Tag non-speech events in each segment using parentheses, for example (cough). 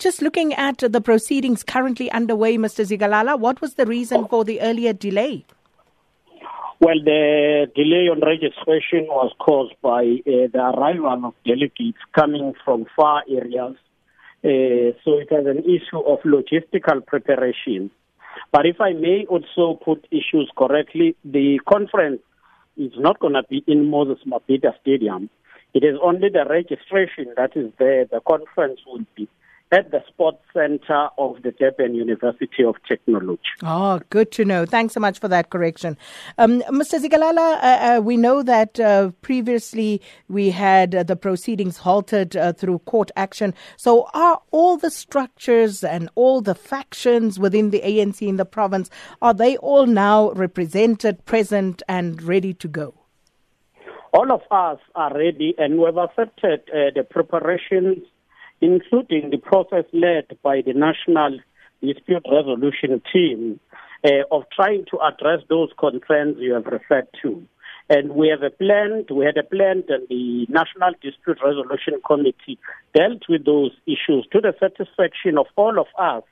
Just looking at the proceedings currently underway, Mr. Zikalala, what was the reason for the earlier delay? Well, the delay on registration was caused by uh, the arrival of delegates coming from far areas. Uh, so it was an issue of logistical preparation. But if I may also put issues correctly, the conference is not going to be in Moses Mabhida Stadium. It is only the registration that is there. The conference will be at the Sports Center of the Durban University of Technology. Oh, good to know. Thanks so much for that correction. Um, Mr. Zikalala, uh, uh, we know that uh, previously we had uh, the proceedings halted uh, through court action. So are all the structures and all the factions within the ANC in the province, are they all now represented, present and ready to go? All of us are ready and we have accepted uh, the preparations including the process led by the National Dispute Resolution Team uh, of trying to address those concerns you have referred to. And we have a plan, we had a plan and the National Dispute Resolution Committee dealt with those issues to the satisfaction of all of us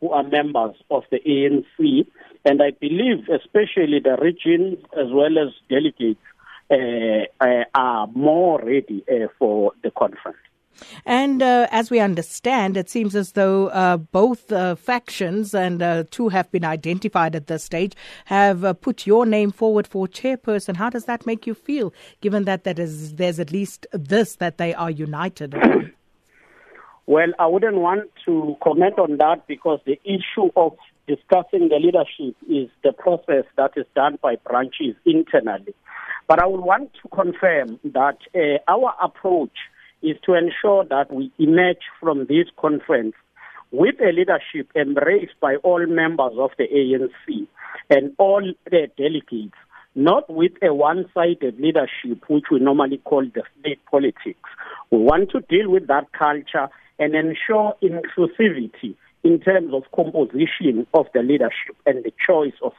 who are members of the ANC. And I believe especially the regions as well as delegates uh, are more ready uh, for the conference. And uh, as we understand, it seems as though uh, both uh, factions, and uh, two have been identified at this stage, have uh, put your name forward for chairperson. How does that make you feel, given that that is, there's at least this that they are united? (coughs) Well, I wouldn't want to comment on that because the issue of discussing the leadership is the process that is done by branches internally. But I would want to confirm that uh, our approach is to ensure that we emerge from this conference with a leadership embraced by all members of the ANC and all the delegates, not with a one-sided leadership, which we normally call the state politics. We want to deal with that culture and ensure inclusivity in terms of composition of the leadership and the choice of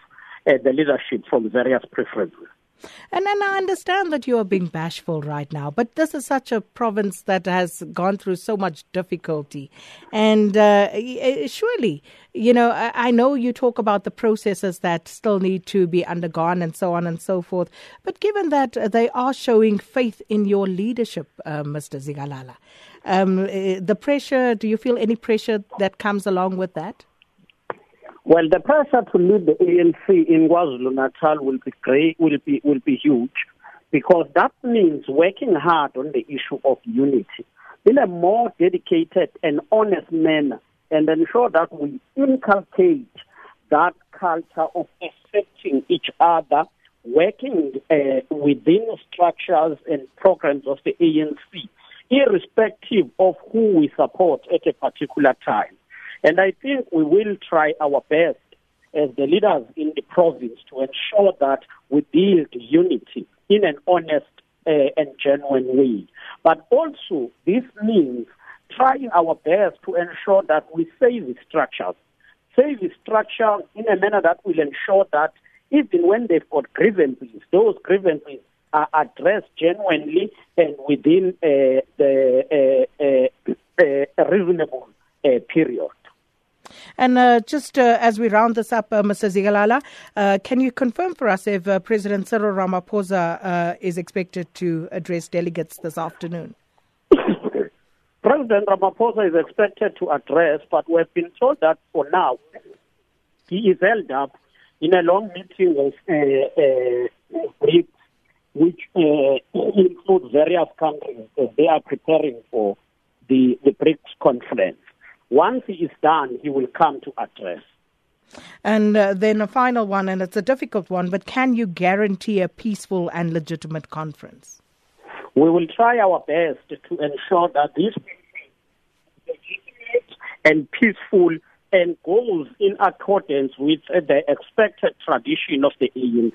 uh, the leadership from various preferences. And then I understand that you are being bashful right now, but this is such a province that has gone through so much difficulty. And uh, surely, you know, I, know you talk about the processes that still need to be undergone and so on and so forth. But given that they are showing faith in your leadership, uh, Mr. Zikalala, um, eh, the pressure, do you feel any pressure that comes along with that? Well, the pressure to lead the ANC in KwaZulu Natal will be great, will be will be huge, because that means working hard on the issue of unity in a more dedicated and honest manner, and ensure that we inculcate that culture of accepting each other, working uh, within the structures and programs of the ANC, irrespective of who we support at a particular time. And I think we will try our best as the leaders in the province to ensure that we build unity in an honest uh, and genuine way. But also, this means trying our best to ensure that we save the structures. Save the structure in a manner that will ensure that even when they've got grievances, those grievances are addressed genuinely and within uh, the uh, uh, uh reasonable uh, period. And uh, just uh, as we round this up, uh, Mr. Zikalala, uh, can you confirm for us if uh, President Cyril Ramaphosa uh, is expected to address delegates this afternoon? (coughs) President Ramaphosa is expected to address, but we've been told that for now he is held up in a long meeting with BRICS, which includes various countries. they are preparing for the, the BRICS conference. Once he is done, he will come to address. And uh, then a final one, and it's a difficult one, but can you guarantee a peaceful and legitimate conference? We will try our best to ensure that this conference is legitimate and peaceful and goes in accordance with the expected tradition of the ANC.